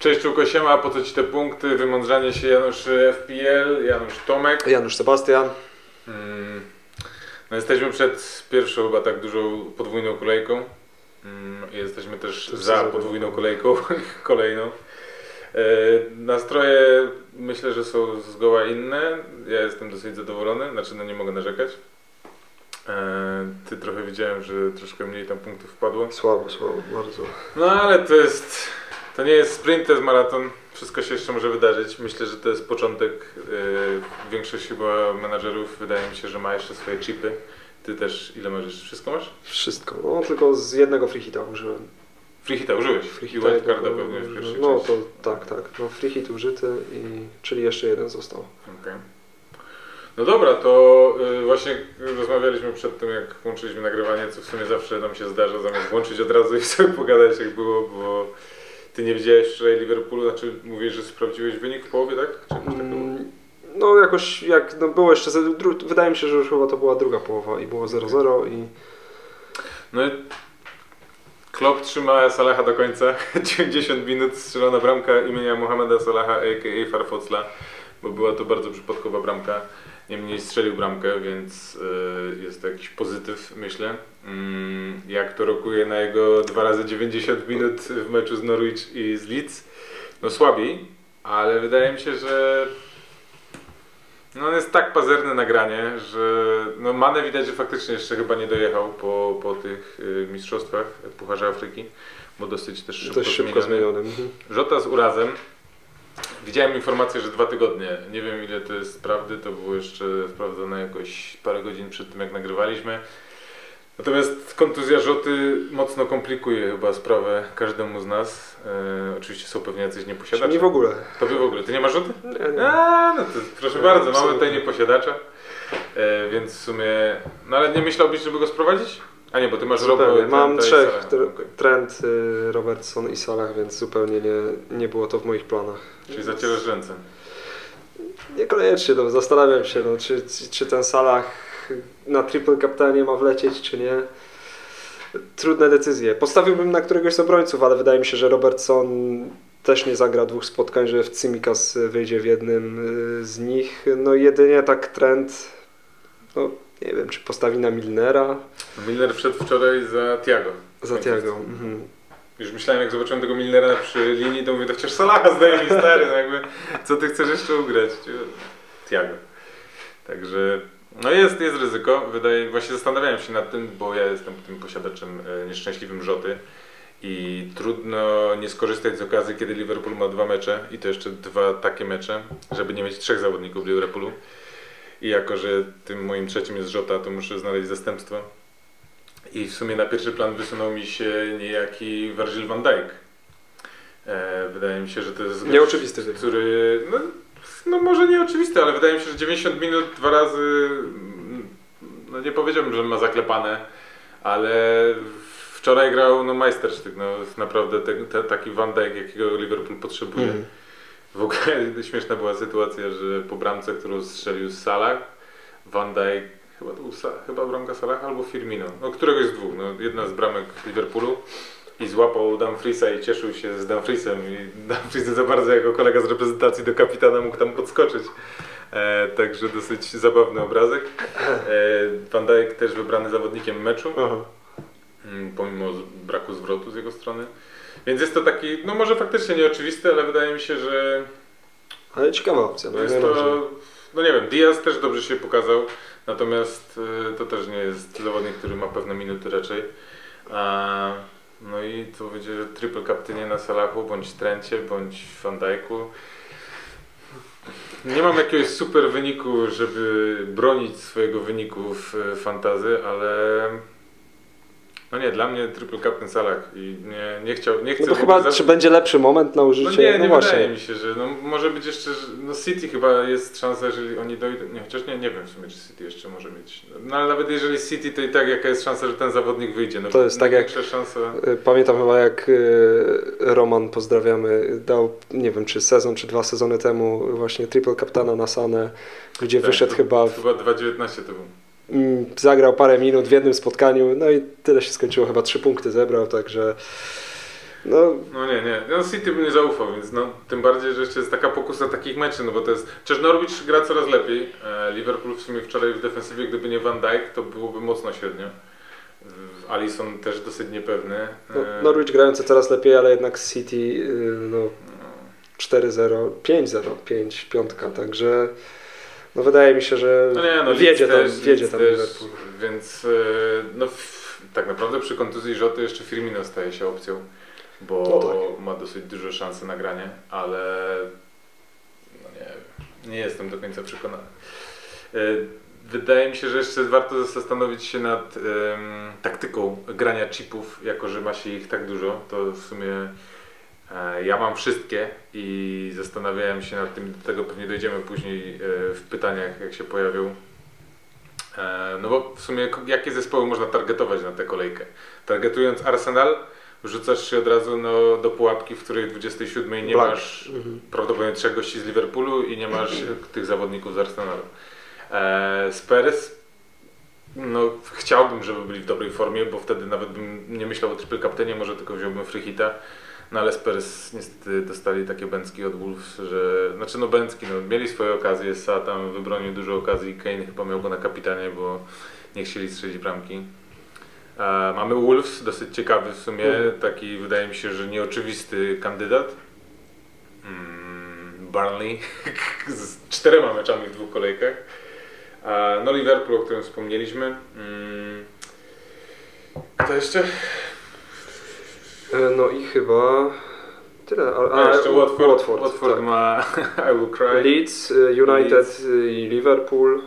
Cześć Czukosiema, po co Ci te punkty? Wymądrzanie się Janusz FPL, Janusz Tomek. Janusz Sebastian. Mm, No jesteśmy przed pierwszą chyba tak dużą podwójną kolejką. Mm, Jesteśmy też za podwójną kolejką, kolejną. E, Nastroje myślę, że są zgoła inne. Ja jestem dosyć zadowolony, znaczy no nie mogę narzekać. E, Ty trochę widziałem, że troszkę mniej tam punktów wpadło. Słabo, słabo, bardzo. No ale to jest. To nie jest sprint, to jest maraton. Wszystko się jeszcze może wydarzyć. Myślę, że to jest początek. Yy, większość chyba menadżerów wydaje mi się, że ma jeszcze swoje chipy. Ty też ile jeszcze? Wszystko masz? Wszystko. No tylko z jednego free hita użyłem. Free hita użyłeś. Free I wildcarda pewnie w pierwszej No to tak, tak. No free hit użyty, i, czyli jeszcze jeden został. Okej. No dobra, to y, właśnie rozmawialiśmy przed tym, jak włączyliśmy nagrywanie, co w sumie zawsze nam się zdarza, zamiast włączyć od razu i sobie pogadać, jak było, bo ty nie widziałeś wczoraj Liverpoolu, znaczy mówisz, że sprawdziłeś wynik w połowie, tak? Czy jakoś tak było? Mm, No jakoś jak no było jeszcze, dru- wydaje mi się, że już chyba to była druga połowa i było 0-0 i No i Klopp trzyma Salaha do końca. 90 minut strzelona bramka imienia Mohameda Salaha, a.k.a. Farfocla, bo była to bardzo przypadkowa bramka. Niemniej strzelił bramkę, więc y, jest to jakiś pozytyw, myślę. Mm, jak to rokuje na jego dwa razy 90 minut w meczu z Norwich i z Leeds. No słabiej, ale wydaje mi się, że no on jest tak pazerny na granie, że no Mane widać, że faktycznie jeszcze chyba nie dojechał po, po tych y, mistrzostwach Pucharza Afryki, bo dosyć też szybko, dość szybko zmieniony. zmieniony. Mhm. Żota z urazem. Widziałem informację, że dwa tygodnie. Nie wiem ile to jest prawdy, to było jeszcze sprawdzone jakoś parę godzin przed tym jak nagrywaliśmy. Natomiast kontuzja Rzoty mocno komplikuje chyba sprawę każdemu z nas. E, oczywiście są pewnie jacyś nieposiadacze. nie w ogóle. To wy w ogóle, ty nie masz Rzoty? Nie, nie. A, no to proszę Nie, bardzo, mamy absolutnie. tutaj nieposiadacza. E, więc w sumie. No ale nie myślałbyś, żeby go sprowadzić? A nie, bo ty masz. Robo, Mam trzech. Trent, y, Robertson i Salah, więc zupełnie nie, nie było to w moich planach. Czyli zacierasz ręce. Niekoniecznie, no, zastanawiam się, no, czy, czy ten Salah na triple kapitanie ma wlecieć, czy nie. Trudne decyzje. Postawiłbym na któregoś z obrońców, ale wydaje mi się, że Robertson też nie zagra dwóch spotkań, że w Cimikas wyjdzie w jednym y, z nich. No jedynie tak trend, no nie wiem, czy postawi na Milnera Milner wszedł wczoraj za Tiago. za Tiago. Mhm. Już myślałem, jak zobaczyłem tego Milnera przy linii, to mówię, to chociaż Salaha zdaje mi stary, no jakby, co ty chcesz jeszcze ugrać? Tiago. Także, no jest, jest ryzyko. Wydaje, właśnie zastanawiałem się nad tym, bo ja jestem tym posiadaczem e, nieszczęśliwym Rzoty i trudno nie skorzystać z okazji, kiedy Liverpool ma dwa mecze i to jeszcze dwa takie mecze, żeby nie mieć trzech zawodników Liverpoolu. I jako, że tym moim trzecim jest Rzota, to muszę znaleźć zastępstwo. I w sumie na pierwszy plan wysunął mi się niejaki Virgil van Dijk. E, wydaje mi się, że to jest gość, Nieoczywisty wybór. który, no, no może nieoczywisty, ale wydaje mi się, że 90 minut dwa razy, mm, no nie powiedziałbym, że ma zaklepane, ale wczoraj grał no majstersztyk, no naprawdę te, te, taki Van Dijk, jakiego Liverpool potrzebuje. Mhm. W ogóle śmieszna była sytuacja, że po bramce, którą strzelił Salah, Van Dijk, chyba to był Sa- chyba bramka Salah albo Firmino, no któregoś z dwóch, no jedna z bramek Liverpoolu i złapał Dumfriesa i cieszył się z Dumfriesem i Dumfries za bardzo jako kolega z reprezentacji do kapitana mógł tam podskoczyć. E, także dosyć zabawny obrazek. E, Van Dijk też wybrany zawodnikiem meczu. Aha. Mm, pomimo braku zwrotu z jego strony. Więc jest to taki, no może faktycznie nieoczywisty, ale wydaje mi się, że Ale ciekawa opcja. no jest to, no nie wiem, Diaz też dobrze się pokazał, natomiast y, to też nie jest zawodnik, który ma pewne minuty raczej. A, no i to będzie triple kaptynie na Salachu, bądź Trencie, bądź Van Dijku. Nie mam jakiegoś super wyniku, żeby bronić swojego wyniku w y, fantazy, ale no nie, dla mnie triple captain Salah i nie, nie chciał, nie chcę No to chyba, za- czy będzie lepszy moment na no użycie? nie, nie właśnie. wydaje mi się, że no, może być jeszcze, no City chyba jest szansa, jeżeli oni dojdą, nie, chociaż nie, nie wiem w sumie, czy City jeszcze może mieć, no ale nawet jeżeli City, to i tak jaka jest szansa, że ten zawodnik wyjdzie, no To jest tak jak- szansa, Y, Pamiętam chyba jak y, Roman, pozdrawiamy, dał, nie wiem czy sezon, czy dwa sezony temu właśnie triple kapitana na Sanę, gdzie Tak, wyszedł to- chyba, w, chyba 2.19 to był. Mm, zagrał parę minut w jednym spotkaniu, no i tyle się skończyło, chyba trzy punkty zebrał, także No, No nie, nie. No City bym nie zaufał, więc no tym bardziej, że jeszcze jest taka pokusa takich meczy, no bo to jest... Przecież Norwich gra coraz lepiej. E, Liverpool w sumie wczoraj w defensywie, gdyby nie Van Dijk, to byłoby mocno średnio. Alisson też dosyć niepewny. E, no, Norwich grający coraz lepiej, ale jednak City y, no, 4-0, 5-0, 5, piątka, także no wydaje mi się, że No nie, no wiedzie tam, też, wiedzie tam też, Liverpool. Więc e, no tak naprawdę przy kontuzji Rzoty jeszcze Firmino staje się opcją, bo No tak. ma dosyć duże szanse na granie, ale no nie nie jestem do końca przekonany. E, Wydaje mi się, że jeszcze warto zastanowić się nad em, taktyką grania chipów, jako że ma się ich tak dużo, to w sumie ja mam wszystkie i zastanawiałem się nad tym, do tego pewnie dojdziemy później e, w pytaniach, jak się pojawią. E, No bo w sumie jakie zespoły można targetować na tę kolejkę? Targetując Arsenal, wrzucasz się od razu no, do pułapki, w której w 27 nie Blank. masz Mhm. prawdopodobnie trzech gości z Liverpoolu i nie masz e, tych zawodników z Arsenalu. E, Spurs, no chciałbym, żeby byli w dobrej formie, bo wtedy nawet bym nie myślał o triple kaptenie, może tylko wziąłbym Frichita. No ale Spurs niestety dostali takie bęcki od Wolves, że... Znaczy no bęcki, no mieli swoje okazje, Sa tam wybronił dużo okazji, Kane chyba miał go na kapitanie, bo nie chcieli strzelić bramki. Mamy Wolves, dosyć ciekawy w sumie, Mhm. taki wydaje mi się, że nieoczywisty kandydat. Mm, Burnley z czterema meczami w dwóch kolejkach. No Liverpool, o którym wspomnieliśmy. Mm, Kto jeszcze? E, No i chyba tyle. A, A, jeszcze Watford. Watford, Watford, tak. ma I Will Cry. Leeds, y, United Leeds. i Liverpool,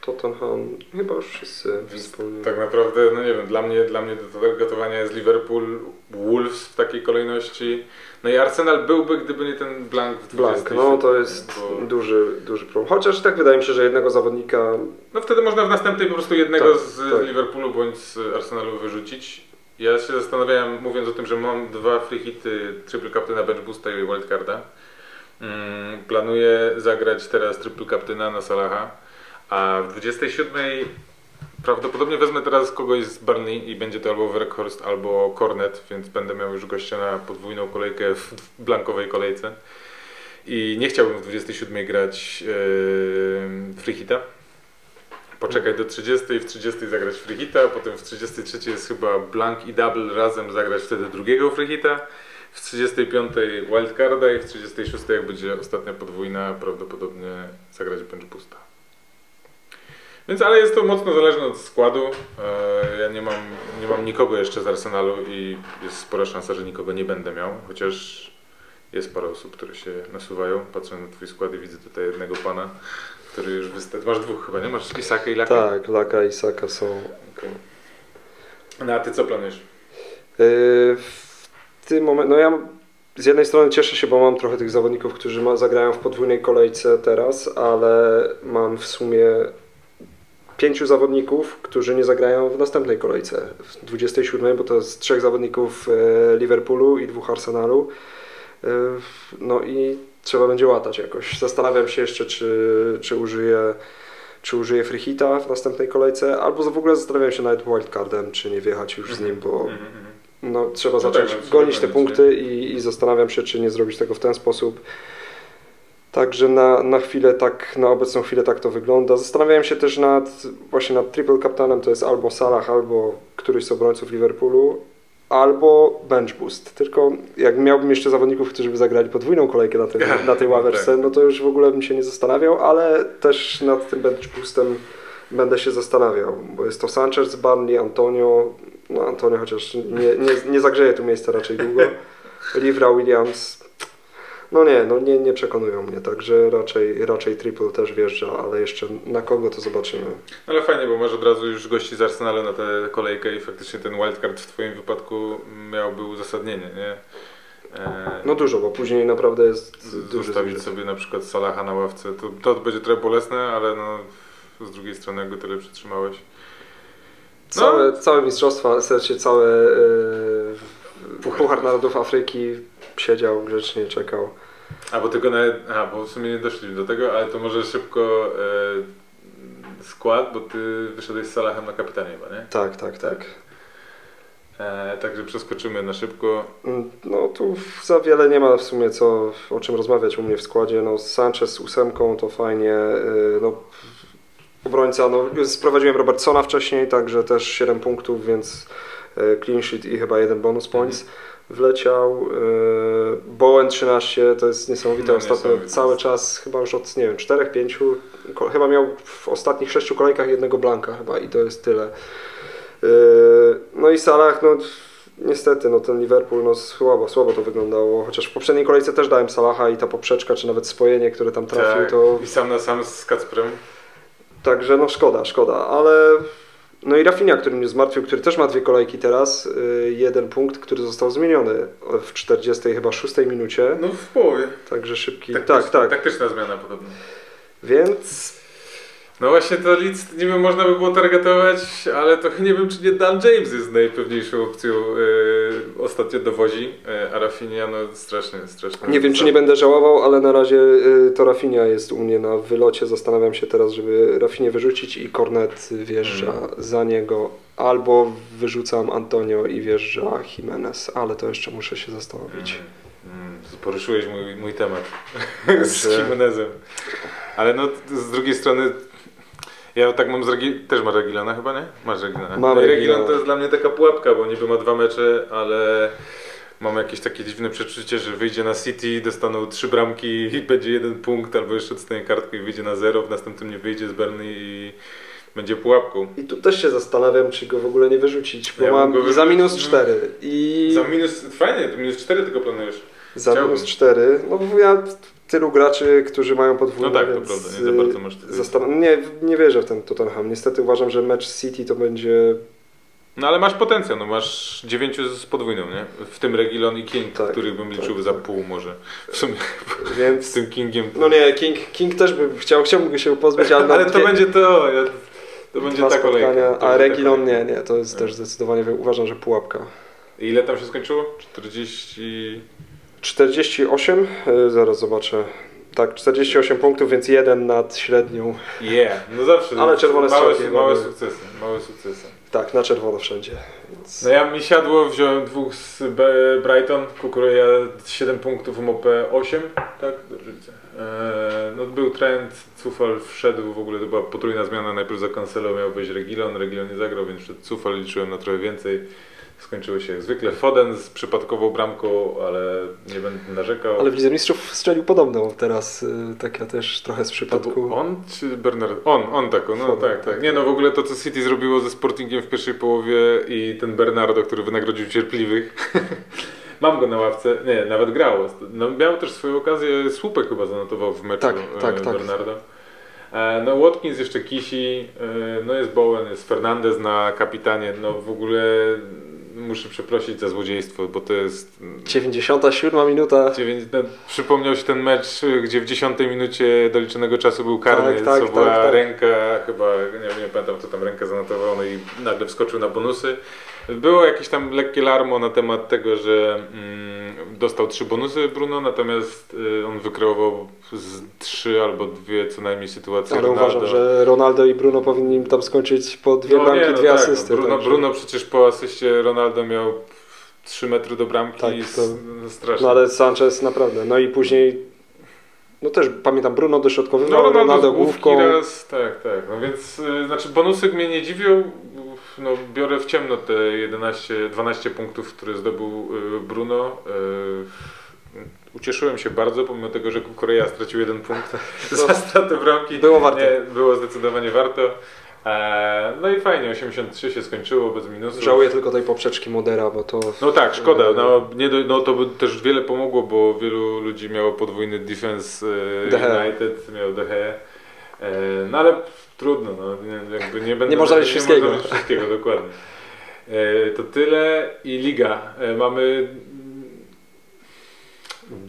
Tottenham, chyba już wszyscy wspomnieli. Tak naprawdę, no nie wiem, dla mnie, dla mnie do tego gotowania jest Liverpool, Wolves w takiej kolejności. No i Arsenal byłby, gdyby nie ten blank w Blank, 27, no to jest bo- duży, duży problem. Chociaż tak wydaje mi się, że jednego zawodnika No wtedy można w następnej po prostu jednego Tak, z tak. Liverpoolu bądź z Arsenalu wyrzucić. Ja się zastanawiałem, mówiąc o tym, że mam dwa free hity, triple captaina, bench boosta i wildcarda. Mm, planuję zagrać teraz triple captaina na Salaha, a w 27 prawdopodobnie wezmę teraz kogoś z Burnley i będzie to albo Werkhorst, albo Cornet, więc będę miał już gościa na podwójną kolejkę w blankowej kolejce. I nie chciałbym w 27 grać yy, free hita. Poczekać do 30 i w 30 zagrać free hita, potem w 33 jest chyba blank i double razem zagrać wtedy drugiego free hita. W 35 wildcarda i w 36 jak będzie ostatnia podwójna prawdopodobnie zagrać bench boosta. Więc ale jest to mocno zależne od składu. E, Ja nie mam, nie mam nikogo jeszcze z Arsenalu i jest spora szansa, że nikogo nie będę miał, chociaż jest parę osób, które się nasuwają. Patrzę na twój skład i widzę tutaj jednego pana, który już występuje. Masz dwóch chyba, nie? Masz Isaka i Laka? Tak, Laka i Saka są. Okej. No a ty co planujesz? Yy, W tym momencie, no ja z jednej strony cieszę się, bo mam trochę tych zawodników, którzy ma, zagrają w podwójnej kolejce teraz, ale mam w sumie pięciu zawodników, którzy nie zagrają w następnej kolejce, w 27, bo to jest trzech zawodników e, Liverpoolu i dwóch Arsenalu. E, No i trzeba będzie łatać jakoś. Zastanawiam się jeszcze, czy, czy użyję czy użyję Frichita w następnej kolejce, albo w ogóle zastanawiam się nawet wildcardem, czy nie wjechać już z nim, bo Mhm, no, trzeba No zacząć tak, no, trzeba gonić te punkty i, i zastanawiam się, czy nie zrobić tego w ten sposób. Także na, na chwilę tak, na obecną chwilę tak to wygląda. Zastanawiałem się też nad właśnie nad triple captainem, to jest albo Salah, albo któryś z obrońców Liverpoolu, albo bench boost. Tylko jak miałbym jeszcze zawodników, którzy by zagrali podwójną kolejkę na, tej na tej No ławerce, tak. no to już w ogóle bym się nie zastanawiał, ale też nad tym bench boostem będę się zastanawiał, bo jest to Sanchez, Barney, Antonio, no Antonio chociaż nie, nie, nie zagrzeje tu miejsca raczej długo, Livra, Williams, no nie, no nie, nie przekonują mnie, także raczej, raczej triple też wjeżdża, ale jeszcze na kogo to zobaczymy. Ale fajnie, bo masz od razu już gości z Arsenalu na tę kolejkę i faktycznie ten wildcard w twoim wypadku miałby uzasadnienie, nie? E, No dużo, bo później naprawdę jest duży zostawić sobie na przykład Salaha na ławce, to, to będzie trochę bolesne, ale no z drugiej strony jak go tyle przytrzymałeś. No. Całe, całe mistrzostwa, w sensie całe e, Puchar Narodów Afryki siedział grzecznie, czekał. A bo tego nawet, a bo w sumie nie doszliśmy do tego, ale to może szybko e, skład, bo ty wyszedłeś z Salahem na kapitanie chyba, nie? Tak, tak, tak. E, także przeskoczymy na szybko. Mm, No tu za wiele nie ma w sumie co, o czym rozmawiać u mnie w składzie. No Sanchez z ósemką to fajnie. y, No, obrońca, no sprowadziłem Robertsona wcześniej, także też 7 punktów, więc y, clean sheet i chyba jeden bonus points wleciał. y, Bowen 13 to jest niesamowite No, ostatnio, niesamowite. cały czas chyba już od nie wiem, 4-5, chyba miał w ostatnich 6 kolejkach jednego blanka chyba i to jest tyle. Yy, No i Salah, no niestety, no ten Liverpool, no słabo, słabo to wyglądało, chociaż w poprzedniej kolejce też dałem Salaha i ta poprzeczka, czy nawet spojenie, które tam trafił, Tak, to I sam na sam z Kacprem. także no szkoda, szkoda, ale no i Rafinha, który mnie zmartwił, który też ma dwie kolejki teraz, yy, jeden punkt, który został zmieniony w 40 chyba 6 minucie, No w połowie. także szybki, Taktycz- tak, tak, Taktyczna zmiana podobno. więc No właśnie to Leeds nie wiem, można by było targetować, ale to nie wiem, czy nie Dan James jest najpewniejszą opcją yy, ostatnio dowozi, yy, a Rafinha no strasznie, strasznie. Nie wiem, czy nie będę żałował, ale na razie y, to Rafinha jest u mnie na wylocie. Zastanawiam się teraz, żeby Rafinę wyrzucić i Cornet wjeżdża Mhm. za niego. Albo wyrzucam Antonio i wjeżdża Jimenez, ale to jeszcze muszę się zastanowić. Mm, mm, poruszyłeś mój, mój temat z Jimenezem. Ale no z drugiej strony ja tak mam z Regi- też ma Regilana chyba, nie? Masz Regilana. Mam i Regilan Regilana. to jest dla mnie taka pułapka, bo niby ma dwa mecze, ale mam jakieś takie dziwne przeczucie, że wyjdzie na City, dostaną trzy bramki i będzie jeden punkt, albo jeszcze dostanie kartkę i wyjdzie na zero, w następnym nie wyjdzie z Burnley i będzie pułapką. I tu też się zastanawiam, czy go w ogóle nie wyrzucić, bo Ja mam go i za minus. 4 i Za minus, fajnie, to minus 4 tylko planujesz. za chciałbym. minus 4. No bo ja tylu graczy, którzy mają podwójne, No tak, to prawda, nie za bardzo masz zastan- nie, nie wierzę w ten Tottenham. Niestety uważam, że mecz City to będzie No ale masz potencjał, no masz dziewięciu z podwójną, nie? W tym Regilon i King, Tak, których bym liczył tak, za tak. pół może. W sumie z Więc tym Kingiem. no nie, King, King też bym chciał, chciałbym go się pozbyć, ale, no ale to dwie- będzie to, ja, to będzie dwa ta kolejka. a Regilon nie, nie, to jest Nie. też zdecydowanie uważam, że pułapka. I ile tam się skończyło? 40... 48, y, zaraz zobaczę. Tak, 48 punktów, więc jeden nad średnią. Yeah, no zawsze. Ale czerwone małe, strzałki małe mamy. sukcesy, małe sukcesy. Tak, na czerwono wszędzie. Więc... No ja mi siadło, wziąłem dwóch z Brighton, Kukureja 7 punktów, MOP 8, tak? Dobrze widzę. Eee, no był trend, Cufal wszedł, w ogóle to była potrójna zmiana, najpierw za Cancelo miał być Regilon, Regilon nie zagrał, więc wszedł Cufal, liczyłem na trochę więcej. Skończyło się jak zwykle. Foden z przypadkową bramką, ale nie będę narzekał. Ale w Lidze Mistrzów strzelił podobną teraz, y, taka też trochę z przypadku. on czy Bernard? On, on taką, no Foden, tak, tak. tak. Nie no, w ogóle to co City zrobiło ze Sportingiem w pierwszej połowie i ten Bernardo, który wynagrodził cierpliwych. Mam go na ławce, nie, nawet grał. No, miał też swoją okazję, słupek chyba zanotował w meczu Tak, e, tak, tak. Bernardo. E, No Watkins jeszcze kisi, e, no jest Bowen, jest Fernandez na kapitanie, no w ogóle muszę przeprosić za złodziejstwo, bo to jest 97 minuta. Dziewięć, no, przypomniał się ten mecz, gdzie w 10 minucie doliczonego czasu był karny, Tak, tak, co była tak, tak. ręka, chyba, nie, nie pamiętam kto tam rękę zanotował, no i nagle wskoczył na bonusy. Było jakieś tam lekkie larmo na temat tego, że mm, dostał trzy bonusy Bruno, natomiast y, on wykreował z trzy albo dwie co najmniej sytuacje Ale Ronaldo. uważam, że Ronaldo i Bruno powinni tam skończyć po dwie No bramki, nie, no dwie tak, asysty. No Bruno, także- Bruno przecież po asyście Ronaldo miał 3 metry do bramki Tak, i to- s- strasznie. No ale Sanchez naprawdę. No i później, no też pamiętam Bruno dośrodkowywał, No Ronaldo, Ronaldo główką. raz, tak, tak. No więc, y, znaczy bonusy mnie nie dziwią. No, biorę w ciemno te 11, 12 punktów, które zdobył y, Bruno. Y, Ucieszyłem się bardzo, pomimo tego, że Korea stracił jeden punkt za stratę bramki. Było warto. Nie, było zdecydowanie warto. E, No i fajnie, 83 się skończyło bez minusów. Żałuję tylko tej poprzeczki Modera, bo to... No tak, szkoda. No, nie do, no to by też wiele pomogło, bo wielu ludzi miało podwójny defense e, De Gea. United, miał Gea. E, No ale trudno, no, nie, jakby nie będę... Nie można mieć nie wszystkiego. można mieć wszystkiego, dokładnie. E, To tyle i liga. E, Mamy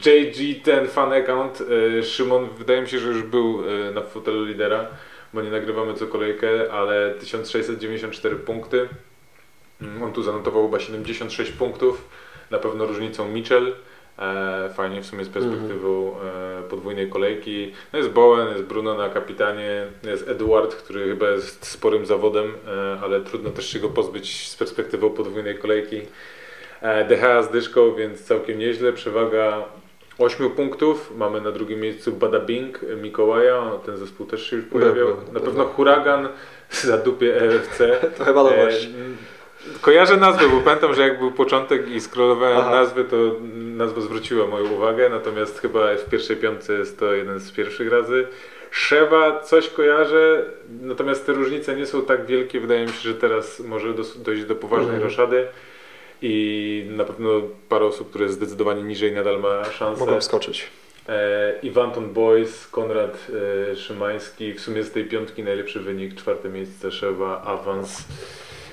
JG, ten fan account. E, Szymon, wydaje mi się, że już był na fotelu lidera, bo nie nagrywamy co kolejkę, ale 1694 punkty. Mm, On tu zanotował chyba 76 punktów, na pewno różnicą Mitchell. E, fajnie w sumie z perspektywą e, podwójnej kolejki. No jest Bowen, jest Bruno na kapitanie, jest Eduard, który chyba jest sporym zawodem, e, ale trudno też się go pozbyć z perspektywą podwójnej kolejki. DH z dyszką, więc całkiem nieźle. Przewaga 8 punktów. Mamy na drugim miejscu Badabing Mikołaja, ten zespół też się już pojawiał. Na pewno Huragan za dupie EFC. To chyba nowość. Kojarzę nazwę, bo pamiętam, że jak był początek i scrollowałem Aha. nazwy, to nazwa zwróciła moją uwagę, natomiast chyba w pierwszej piątce jest to jeden z pierwszych razy. Szewa coś kojarzę, natomiast te różnice nie są tak wielkie. Wydaje mi się, że teraz może dojść do poważnej Mhm. roszady i na pewno parę osób, które zdecydowanie niżej nadal ma szansę. Mogą wskoczyć. E, Iwanton Boys, Konrad e, Szymański, w sumie z tej piątki najlepszy wynik, czwarte miejsce, Szewa, awans.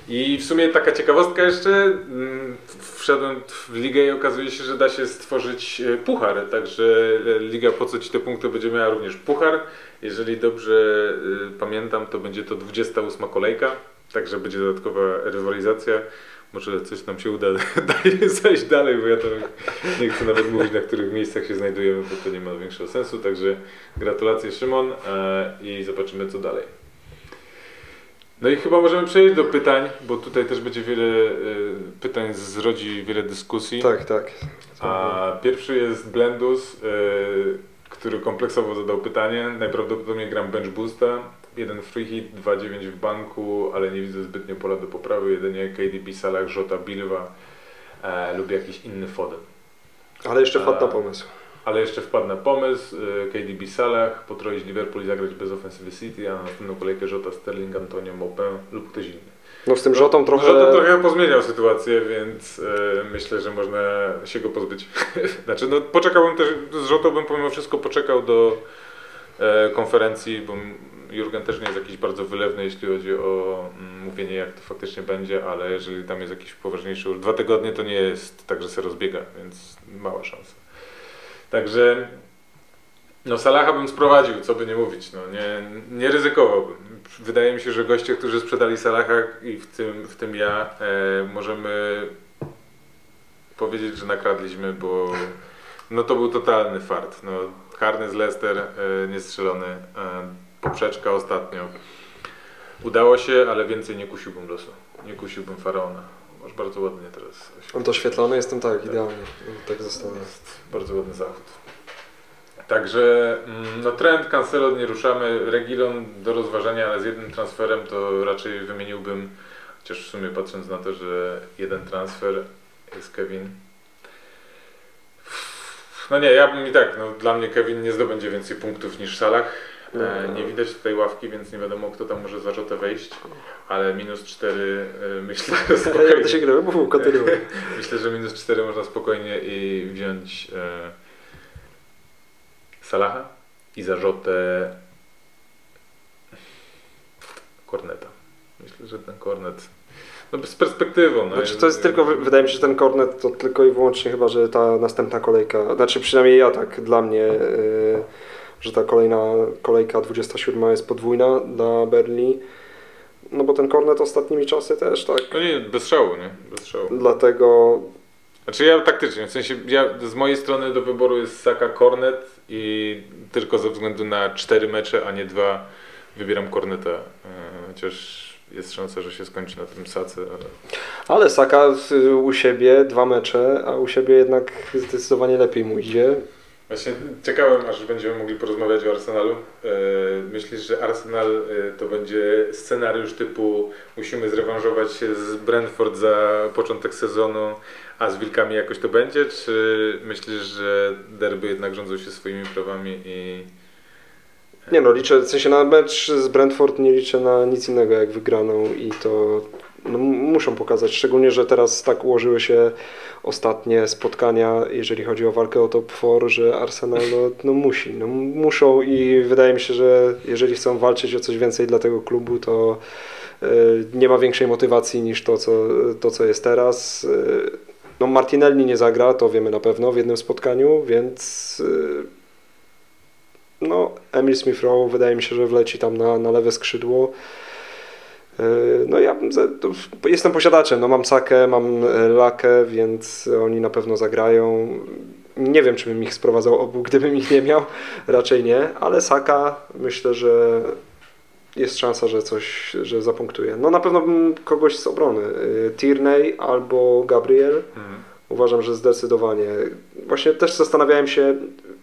I w sumie taka ciekawostka jeszcze, mm, wszedłem w ligę i okazuje się, że da się stworzyć e, puchar, także e, liga po co ci te punkty będzie miała również puchar. Jeżeli dobrze e, pamiętam, to będzie to 28 kolejka, także będzie dodatkowa rywalizacja. Może coś nam się uda zajść dalej, bo ja to nie chcę nawet mówić, na których miejscach się znajdujemy, bo to nie ma większego sensu. Także gratulacje Szymon i zobaczymy co dalej. No i chyba możemy przejść do pytań, bo tutaj też będzie wiele e, pytań, zrodzi wiele dyskusji. Tak, tak. A pierwszy jest Blendus, e, który kompleksowo zadał pytanie. Najprawdopodobniej gram bench boosta. Jeden free hit, 2,9 w banku, ale nie widzę zbytnio pola do poprawy. Jedynie KDB, Salah, Żota, Bilwa e, lub jakiś inny Foden. Ale jeszcze wpadł na pomysł. Ale jeszcze wpadł na pomysł e, KDB Salah, potroić Liverpool i zagrać bez Offensive City, a na następną kolejkę Żota, Sterling, Antonio, Maupin lub ktoś inny. No z tym Rzotą trochę... Żota trochę pozmieniał sytuację, więc e, myślę, że można się go pozbyć. znaczy, no poczekałbym też, z Żotą bym pomimo wszystko poczekał do e, konferencji, bo Jurgen też nie jest jakiś bardzo wylewny, jeśli chodzi o mm, mówienie, jak to faktycznie będzie, ale jeżeli tam jest jakiś poważniejszy, już dwa tygodnie to nie jest tak, że się rozbiega, więc mała szansa. Także no Salaha bym sprowadził, co by nie mówić, no nie, nie ryzykowałbym. Wydaje mi się, że goście, którzy sprzedali Salaha i w tym, w tym ja, e, możemy powiedzieć, że nakradliśmy, bo no to był totalny fart. No, karny z Leicester, e, niestrzelony, e, poprzeczka ostatnio. Udało się, ale więcej nie kusiłbym losu. Nie kusiłbym Faraona. Masz bardzo ładnie teraz. On doświetlony, jestem tak, idealnie. Tak zostało. Jest bardzo ładny zachód. Także mm, no trend Cancelo nie ruszamy. Regilon do rozważenia, ale z jednym transferem to raczej wymieniłbym, chociaż w sumie patrząc na to, że jeden transfer jest Kevin. No nie, ja bym i tak, no dla mnie Kevin nie zdobędzie więcej punktów niż Salah. E, nie widać tutaj ławki, więc nie wiadomo kto tam może za rzutę wejść, ale minus 4 e, myślę Jak spokojnie. to się gra? Mów, kontynuuj. Myślę, że minus 4 można spokojnie i wziąć e, Salaha i zarzutę Korneta. Myślę, że ten Kornet no z perspektywą. No, Znaczy to jest tylko, wydaje mi się, że ten kornet to tylko i wyłącznie chyba, że ta następna kolejka, znaczy przynajmniej ja tak, dla mnie, yy, że ta kolejna kolejka 27 jest podwójna dla Berli. No bo ten kornet ostatnimi czasy też tak. No nie, bez szału, nie? Bez szału. Dlatego Znaczy ja taktycznie, w sensie ja, z mojej strony do wyboru jest Saka Kornet i tylko ze względu na cztery mecze, a nie dwa wybieram Korneta. E, chociaż jest szansa, że się skończy na tym Sace, ale Ale Saka u siebie dwa mecze, a u siebie jednak zdecydowanie lepiej mu idzie. Właśnie czekałem, aż będziemy mogli porozmawiać o Arsenalu. E, Myślisz, że Arsenal e, to będzie scenariusz typu musimy zrewanżować się z Brentford za początek sezonu, a z Wilkami jakoś to będzie? Czy myślisz, że derby jednak rządzą się swoimi prawami i... Nie no, liczę, w sensie na mecz z Brentford nie liczę na nic innego jak wygraną i to no, muszą pokazać, szczególnie, że teraz tak ułożyły się ostatnie spotkania, jeżeli chodzi o walkę o top 4, że Arsenal no, no musi, no, muszą i wydaje mi się, że jeżeli chcą walczyć o coś więcej dla tego klubu, to e, nie ma większej motywacji niż to, co, to, co jest teraz. E, no Martinelli nie zagra, to wiemy na pewno w jednym spotkaniu, więc e, no, Emil Smith Rowe wydaje mi się, że wleci tam na, na lewe skrzydło. No ja jestem posiadaczem, no mam Sakę, mam e, Lakę, więc oni na pewno zagrają. nie wiem, czy bym ich sprowadzał obu, gdybym ich nie miał. Raczej nie, ale Saka myślę, że jest szansa, że coś, że zapunktuje. No na pewno bym kogoś z obrony. Y, Tierney albo Gabriel. Mhm. Uważam, że zdecydowanie. Właśnie też zastanawiałem się,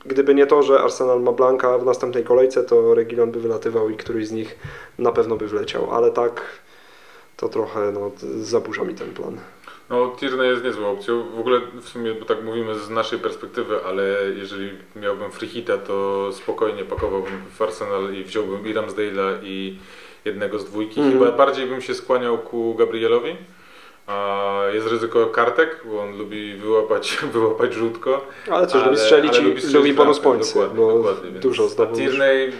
gdyby nie to, że Arsenal ma Blanka w następnej kolejce, to Regilon by wylatywał i któryś z nich na pewno by wleciał, ale tak to trochę no, zaburza mi ten plan. No, Tierney jest niezłą opcją. W ogóle w sumie, bo tak mówimy z naszej perspektywy, ale jeżeli miałbym free hita, to spokojnie pakowałbym w Arsenal i wziąłbym i Ramsdale'a i jednego z dwójki. Mhm. Chyba bardziej bym się skłaniał ku Gabrielowi. A jest ryzyko kartek, bo on lubi wyłapać, wyłapać żółtko. Ale też lubi strzelić ale i lubi, bonus bramkę, points, dokładnie, bo dokładnie, dużo zdobył. Tierney,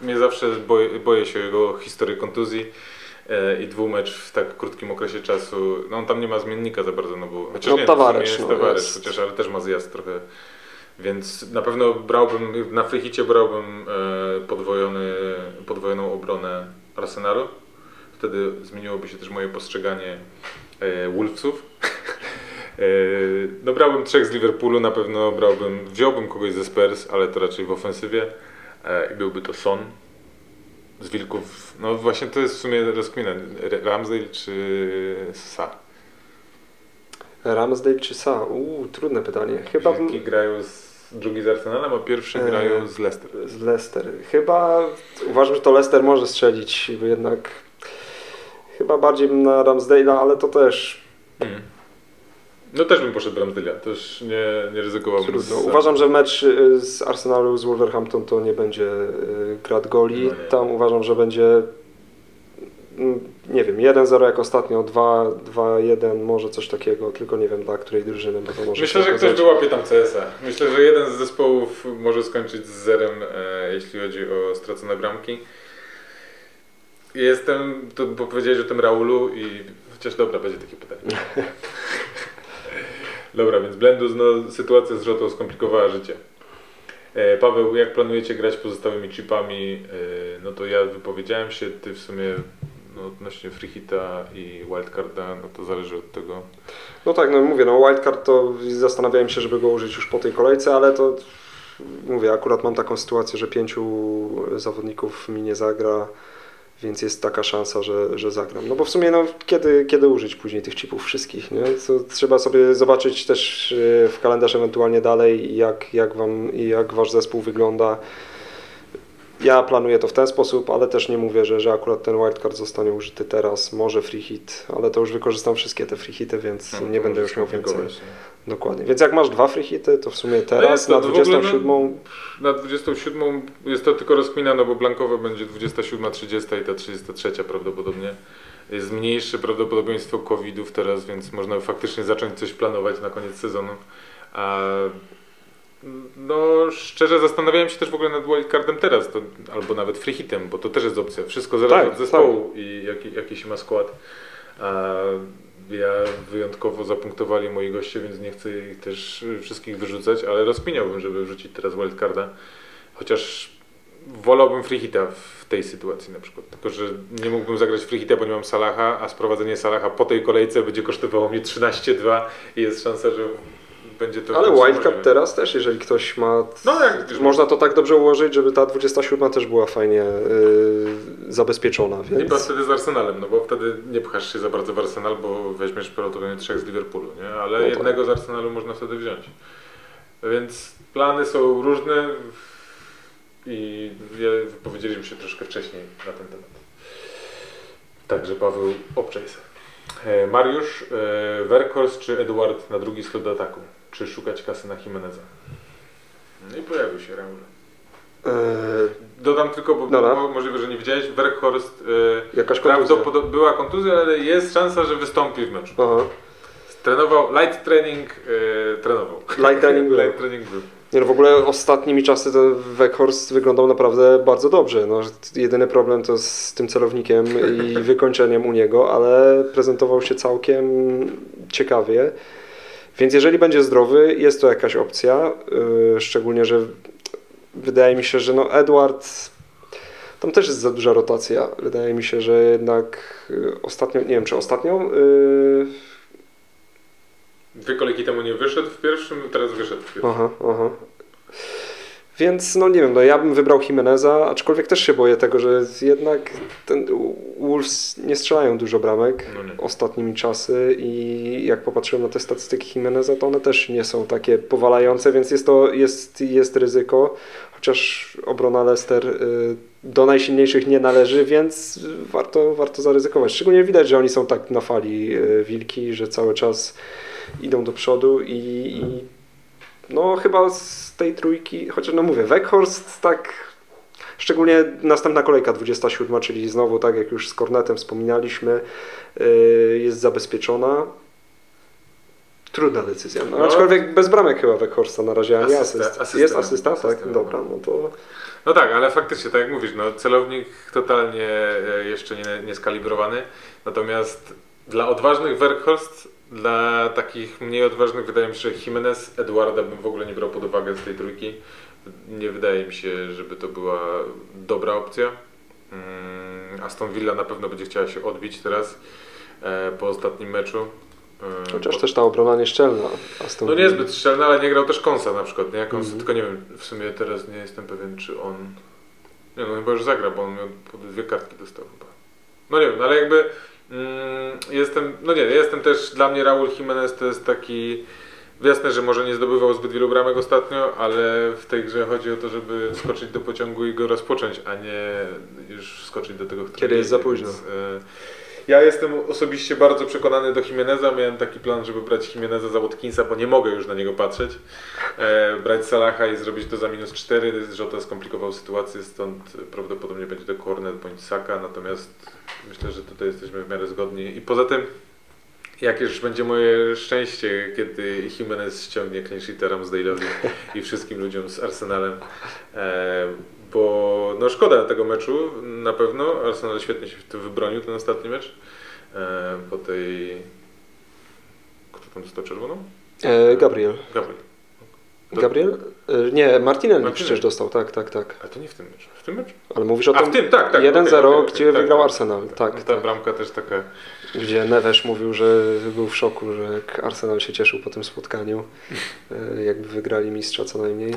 mnie zawsze boję, boję się jego historii kontuzji e, i dwumecz w tak krótkim okresie czasu. No on tam nie ma zmiennika za bardzo, no bo chociaż No, nie, sumie jest no, Tavares, jest. chociaż ale też ma zjazd trochę. Więc na pewno brałbym, na freehicie brałbym e, podwojony, podwojoną obronę Arsenalu. Wtedy zmieniłoby się też moje postrzeganie Wolvesów. E, no brałbym trzech z Liverpoolu, na pewno brałbym, wziąłbym kogoś ze Spurs, ale to raczej w ofensywie e, i byłby to Son z Wilków. No właśnie to jest w sumie rozkmina, Ramsdale czy Sa. Ramsdale czy Sa? Uuu, trudne pytanie. Chyba. Wilki grają z, drugi z Arsenalem, a pierwszy E, grają z Leicester. z Leicester. Chyba uważam, że to Leicester może strzelić, bo jednak chyba bardziej bym na Ramsdale'a, ale to też Mm. No też bym poszedł Ramsdale'a, też nie, nie ryzykowałbym. trudno. z- Uważam, że mecz y, z Arsenalu z Wolverhampton to nie będzie y, grad goli. No. Tam uważam, że będzie mm, nie wiem, 1-0 jak ostatnio, 2 2-1, może coś takiego, tylko nie wiem dla której drużyny, bo to może Myślę, że ktoś wyłapie tam CS-a. Myślę, że jeden z zespołów może skończyć z zerem, e, jeśli chodzi o stracone bramki. Jestem, to bo powiedziałeś o tym Raulu i chociaż dobra, będzie takie pytanie. dobra, więc Blendus, no sytuacja z Rzotą skomplikowała życie. E, Paweł, jak planujecie grać pozostałymi chipami? E, no to ja wypowiedziałem się, ty w sumie no, odnośnie free hita i wildcarda, no to zależy od tego. No tak, no mówię, no wildcard to zastanawiałem się, żeby go użyć już po tej kolejce, ale to mówię, akurat mam taką sytuację, że pięciu zawodników mi nie zagra, więc jest taka szansa, że, że zagram. No bo w sumie no, kiedy, kiedy użyć później tych chipów wszystkich, nie? To trzeba sobie zobaczyć też e, w kalendarz ewentualnie dalej, jak, jak, wam, jak wasz zespół wygląda. Ja planuję to w ten sposób, ale też nie mówię, że, że akurat ten wildcard zostanie użyty teraz, może free hit, ale to już wykorzystam wszystkie te free hity, więc No, nie będę już miał więcej. Dokładnie. Więc jak masz dwa free hity, to w sumie jest teraz to, na to w ogóle, 27 Na 27 jest to tylko rozkmina, no bo blankowe będzie 27, 30 i ta 33 prawdopodobnie. Jest mniejsze prawdopodobieństwo covidów teraz, więc można faktycznie zacząć coś planować na koniec sezonu. A no szczerze zastanawiałem się też w ogóle nad wildcardem teraz, to, albo nawet free hitem, bo to też jest opcja. Wszystko zależy Tak, od zespołu i jaki, jaki się ma skład. A ja wyjątkowo zapunktowali moi goście, więc nie chcę ich też wszystkich wyrzucać, ale rozkminiałbym, żeby wrzucić teraz wildcarda. Chociaż wolałbym free hita w tej sytuacji na przykład. Tylko, że nie mógłbym zagrać free hita, bo nie mam Salaha, a sprowadzenie Salaha po tej kolejce będzie kosztowało mnie 13-2 i jest szansa, że będzie to... Ale wildcard teraz też, jeżeli ktoś ma... No jak Można to tak dobrze ułożyć, żeby ta 27 też była fajnie yy, zabezpieczona, więc... wtedy z Arsenalem, no bo wtedy nie pchasz się za bardzo w Arsenal, bo weźmiesz prawdopodobnie trzech z Liverpoolu, nie? Ale No tak. jednego z Arsenalu można wtedy wziąć. Więc plany są różne i wypowiedzieliśmy się troszkę wcześniej na ten temat. Także Paweł, obczaj. E, Mariusz, e, Werkhorst czy Eduard na drugi slot ataku? Czy szukać kasy na Jimeneza? No i pojawił się Raul. Yy, Dodam tylko, bo Dobra. mo- możliwe, że nie widziałeś, Werkhorst e, jakaś kontuzja. Prawdopodobnie była kontuzja, ale jest szansa, że wystąpi w meczu. Aha. Trenował, light training e, trenował. Light training był. light training był. Nie, no w ogóle ostatnimi czasy ten Weghorst wyglądał naprawdę bardzo dobrze. No, jedyny problem to z tym celownikiem i wykończeniem u niego, ale prezentował się całkiem ciekawie. Więc jeżeli będzie zdrowy, jest to jakaś opcja. Yy, szczególnie, że wydaje mi się, że no Edward. Tam też jest za duża rotacja. Wydaje mi się, że jednak yy, ostatnio, nie wiem czy ostatnio, yy, Dwie kolejki temu nie wyszedł w pierwszym, teraz wyszedł w pierwszym. Aha, aha. Więc no nie wiem, no ja bym wybrał Jimeneza, aczkolwiek też się boję tego, że jednak ten Wolves nie strzelają dużo bramek No ostatnimi czasy i jak popatrzyłem na te statystyki Jimeneza, to one też nie są takie powalające, więc jest to jest, jest ryzyko, chociaż obrona Leicester y, do najsilniejszych nie należy, więc warto, warto zaryzykować. Szczególnie widać, że oni są tak na fali y, wilki, że cały czas idą do przodu i, i no chyba z tej trójki, chociaż no mówię, Weghorst tak, szczególnie następna kolejka 27, czyli znowu tak jak już z Kornetem wspominaliśmy, yy, jest zabezpieczona. Trudna decyzja, no, No. aczkolwiek bez bramek chyba Weghorsta na razie, a nie Asysta- asyst. Jest miał, asysta? Tak, miał. dobra, no to No tak, ale faktycznie, tak jak mówisz, no, celownik totalnie e, jeszcze nie, nie skalibrowany. Natomiast dla odważnych Werkhorst, dla takich mniej odważnych wydaje mi się, że Jimenez, Eduarda bym w ogóle nie brał pod uwagę z tej trójki. Nie wydaje mi się, żeby to była dobra opcja. Mm, Aston Villa na pewno będzie chciała się odbić teraz e, po ostatnim meczu. E, chociaż po- też ta obrona nieszczelna. Aston no niezbyt szczelny, ale nie grał też Konsa na przykład, nie? Kons, Mhm. Tylko nie wiem, w sumie teraz nie jestem pewien, czy on... Nie no, chyba już zagra, bo on miał dwie kartki dostał chyba. No nie wiem, ale jakby jestem, no nie, jestem też, dla mnie Raul Jimenez to jest taki... Jasne, że może nie zdobywał zbyt wielu bramek ostatnio, ale w tej grze chodzi o to, żeby skoczyć do pociągu i go rozpocząć, a nie już skoczyć do tego, w którym Kiedy jest za późno. Więc, e, ja jestem osobiście bardzo przekonany do Jimeneza. Miałem taki plan, żeby brać Jimeneza za Watkinsa, bo nie mogę już na niego patrzeć. E, brać Salaha i zrobić to za minus 4. Żota skomplikował sytuację, stąd prawdopodobnie będzie to Cornet bądź Saka. Natomiast myślę, że tutaj jesteśmy w miarę zgodni. I poza tym, jakież będzie moje szczęście, kiedy Jimenez ściągnie clean sheeta Ramsdale'owi i wszystkim ludziom z Arsenalem. E, bo no szkoda tego meczu na pewno. Arsenal świetnie się w tym wybronił, ten ostatni mecz. E, po tej... Kto tam dostał czerwoną? E, Gabriel. Gabriel. Gabriel? E, nie, Martinelli przecież dostał, tak, tak, tak. A to nie w tym meczu. W tym meczu? Ale mówisz o A tym w tym, tak, tak. 1-0, okej, okej, gdzie okej, wygrał tak, Arsenal, tak, No, Ta tak. bramka też taka... Gdzie Neves mówił, że był w szoku, że jak Arsenal się cieszył po tym spotkaniu, jakby wygrali mistrza co najmniej.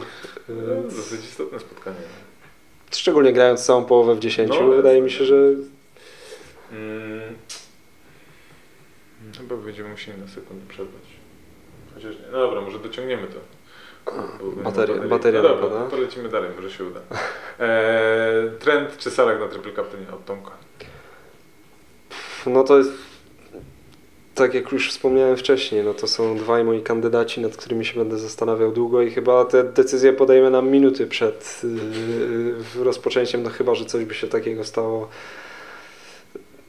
No, dosyć istotne spotkanie. Szczególnie grając całą połowę w 10, No, wydaje mi się, że Mm. Chyba będziemy musieli na sekundę przerwać. Chociaż nie. No dobra, może dociągniemy to. Bateria, baterii. bateria no dobra, to lecimy dalej, może się uda. Eee, trend czy Salak na triple captainie od Tomka? No to jest, tak jak już wspomniałem wcześniej, no to są dwaj moi kandydaci, nad którymi się będę zastanawiał długo i chyba te decyzje podejmę nam minuty przed yy, rozpoczęciem, no chyba, że coś by się takiego stało.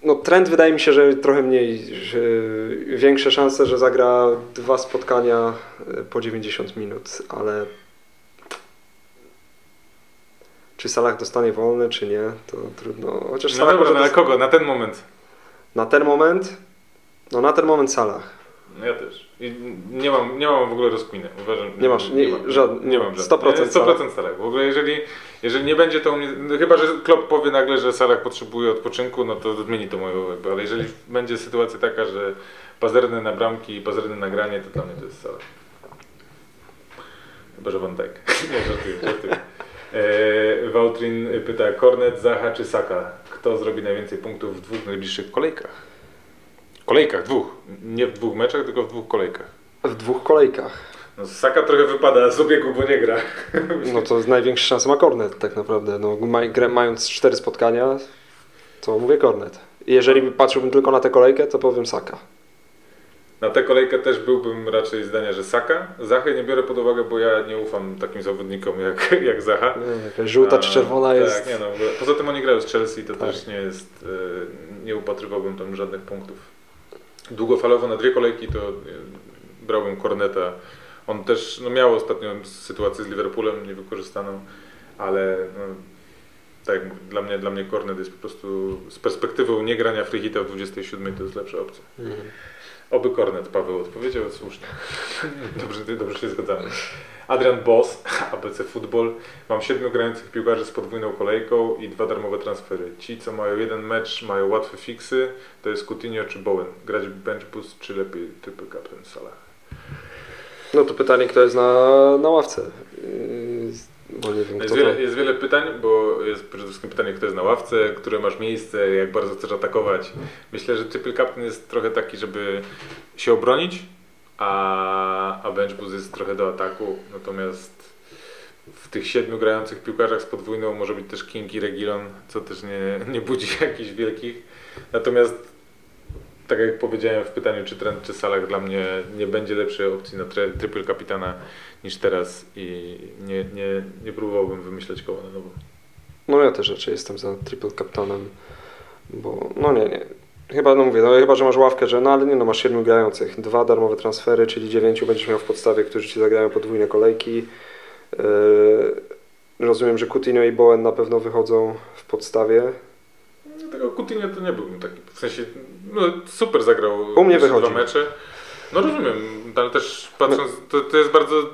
No trend wydaje mi się, że trochę mniej, że większe szanse, że zagra dwa spotkania yy, po 90 minut, ale czy Salah dostanie wolny, czy nie, to trudno. Chociaż No Salah dobra, może no kogo? Na ten moment? na ten moment, no na ten moment Salah. No ja też. I nie mam, nie mam w ogóle rozkminy. Uważam, Nie masz, nie- mam, żad- nie mam 100% żadnych. 100% Salah. W ogóle jeżeli, jeżeli nie będzie to u mnie, no chyba, że Klopp powie nagle, że Salah potrzebuje odpoczynku, no to zmieni to moją jakby, ale jeżeli będzie sytuacja taka, że pazerny na bramki i pazerny na granie, to dla mnie to jest Salah. Chyba, że Van Dijk. nie, żartuję, żartuję. E, Wautrin pyta, Kornet, Zaha czy Saka? Kto zrobi najwięcej punktów w dwóch najbliższych kolejkach? Kolejkach, dwóch. Nie w dwóch meczach, tylko w dwóch kolejkach. W dwóch kolejkach. No, Saka trochę wypada z obiegu, bo nie gra. No to największe szanse ma Kornet tak naprawdę. No, mając cztery spotkania, to mówię Kornet. Jeżeli patrzyłbym tylko na tę kolejkę, to powiem Saka. Na tę kolejkę też byłbym raczej zdania, że Saka. Zachy nie biorę pod uwagę, bo ja nie ufam takim zawodnikom jak, jak Zacha. Nie, żółta czy A, czerwona tak, jest. nie no, poza tym oni grają z Chelsea, to Tak. też nie jest, e, nie upatrywałbym tam żadnych punktów. Długofalowo na dwie kolejki to e, brałbym Korneta. On też no, miał ostatnio sytuację z Liverpoolem niewykorzystaną, ale no, tak dla mnie, dla mnie Kornet jest po prostu z perspektywy niegrania free hita w 27 to jest lepsza opcja. Mhm. Oby Kornet, Paweł odpowiedział słusznie. dobrze, dobrze się zgadzamy. Adrian Boss, ABC Football. Mam siedmiu grających piłkarzy z podwójną kolejką i dwa darmowe transfery. Ci, co mają jeden mecz, mają łatwe fiksy. To jest Coutinho czy Bowen. Grać bench boost czy lepiej typy captain Salah. No to pytanie, kto jest na, na ławce? Bo nie wiem, Jest kto to... wiele, jest wiele pytań, bo jest przede wszystkim pytanie, kto jest na ławce, które masz miejsce, jak bardzo chcesz atakować. Myślę, że triple captain jest trochę taki, żeby się obronić, a, a bench boost jest trochę do ataku. Natomiast w tych siedmiu grających piłkarzach z podwójną może być też King i Regilon, co też nie, nie budzi jakichś wielkich. Natomiast tak jak powiedziałem w pytaniu, czy trend, czy Salah dla mnie nie będzie lepszej opcji na tre- triple kapitana niż teraz i nie, nie, nie próbowałbym wymyśleć koła na nowo. No ja też raczej jestem za triple captainem, bo no nie, nie. Chyba, no mówię, no chyba, że masz ławkę, że no ale nie no, masz siedmiu grających, dwa darmowe transfery, czyli dziewięciu będziesz miał w podstawie, którzy ci zagrają podwójne kolejki. Yy, rozumiem, że Coutinho i Bowen na pewno wychodzą w podstawie. No, tego Coutinho to nie byłbym taki, w sensie, no super zagrał U mnie wychodzi. dwa mecze. No rozumiem, ale też patrząc, to, to jest bardzo e,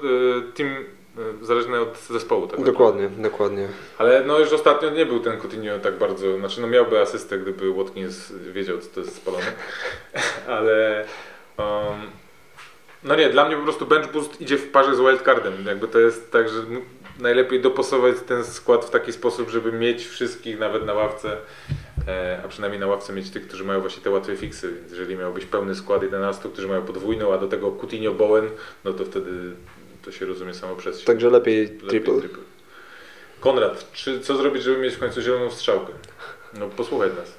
team e, zależny od zespołu. Tak Dokładnie, naprawdę. dokładnie. Ale no już ostatnio nie był ten Coutinho tak bardzo, znaczy no miałby asystę, gdyby Watkins wiedział, co to jest spalone. Ale um, no nie, dla mnie po prostu bench boost idzie w parze z wildcardem. Jakby to jest tak, że najlepiej dopasować ten skład w taki sposób, żeby mieć wszystkich nawet na ławce, a przynajmniej na ławce mieć tych, którzy mają właśnie te łatwe fiksy. Więc jeżeli miałbyś pełny skład 11, którzy mają podwójną, a do tego Coutinho Bowen, no to wtedy to się rozumie samo przez się. Także lepiej Lepiej triple. triple. Konrad, czy, co zrobić, żeby mieć w końcu zieloną strzałkę? No posłuchaj nas.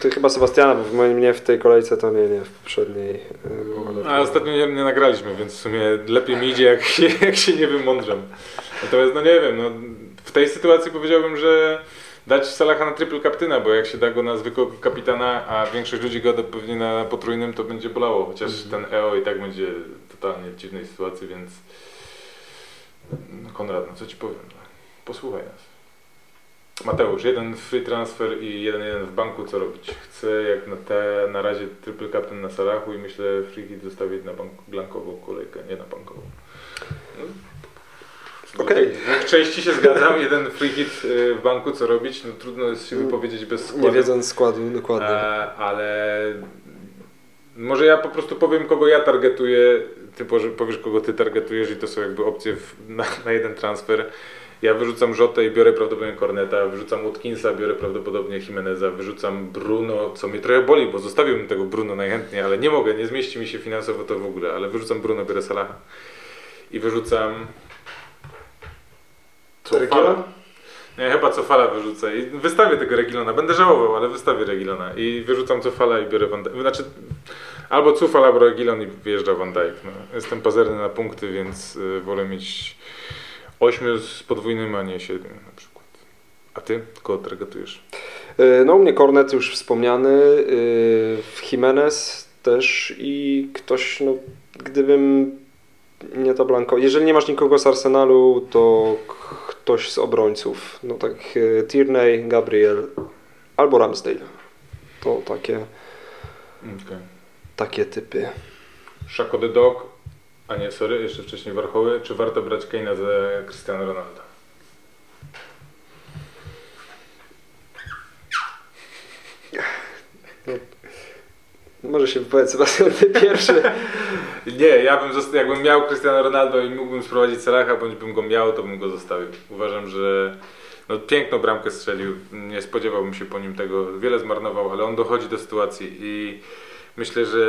To chyba Sebastiana, bo mnie w tej kolejce to nie, nie, w poprzedniej było lepiej. A ostatnio nie, nie nagraliśmy, więc w sumie lepiej mi idzie, jak się, jak się nie wymądrzam. Natomiast no nie wiem, no, w tej sytuacji powiedziałbym, że dać Salaha na triple kaptyna, bo jak się da go na zwykłego kapitana, a większość ludzi go da pewnie na potrójnym, to będzie bolało. Chociaż ten EO i tak będzie totalnie w dziwnej sytuacji, więc no, Konrad, no co ci powiem, no, posłuchaj nas. Mateusz, jeden free transfer i jeden jeden w banku, co robić? Chcę jak na te, na razie triple captain na Salachu i myślę free hit zostawić na bank, blankową kolejkę, nie na bankową. No. Okej. W części się zgadzam, jeden free hit y, w banku, co robić? No trudno jest się wypowiedzieć bez składu. Nie wiedząc składu dokładnie. E, ale może ja po prostu powiem, kogo ja targetuję, ty powie- powiesz, kogo ty targetujesz i to są jakby opcje w, na, na jeden transfer. Ja wyrzucam Rzotę i biorę prawdopodobnie Corneta, wyrzucam Watkinsa, biorę prawdopodobnie Jimeneza, wyrzucam Bruno, co mnie trochę boli, bo zostawiłbym tego Bruno najchętniej, ale nie mogę, nie zmieści mi się finansowo to w ogóle, ale wyrzucam Bruno, biorę Salaha i wyrzucam... Regilon? Nie, chyba Cofala wyrzucę i wystawię tego Regilona. Będę żałował, ale wystawię Regilona i wyrzucam Cofala i biorę Van Dijk. Znaczy, albo Cofal, albo Regilon i wyjeżdża Van Dijk. No, jestem pazerny na punkty, więc y, wolę mieć 8 z podwójnym, a nie 7 na przykład. A ty? Kogo targetujesz? Yy, No u mnie Cornet już wspomniany, yy, Jimenez też i ktoś, no gdybym nie to Blanco, jeżeli nie masz nikogo z Arsenalu, to ktoś z obrońców, no tak yy, Tierney, Gabriel albo Ramsdale. To takie, Okay. takie typy. Shako the Dog, a nie, sorry, jeszcze wcześniej Warchoły. Czy warto brać Kane'a za Cristiano Ronaldo? Może się wypowiedz Sebastian, ty pierwszy. Nie, ja bym zosta- jakbym miał Cristiano Ronaldo i mógłbym sprowadzić Salaha, bądź bym go miał, to bym go zostawił. Uważam, że no, piękną bramkę strzelił. Nie spodziewałbym się po nim tego. Wiele zmarnował, ale on dochodzi do sytuacji i myślę, że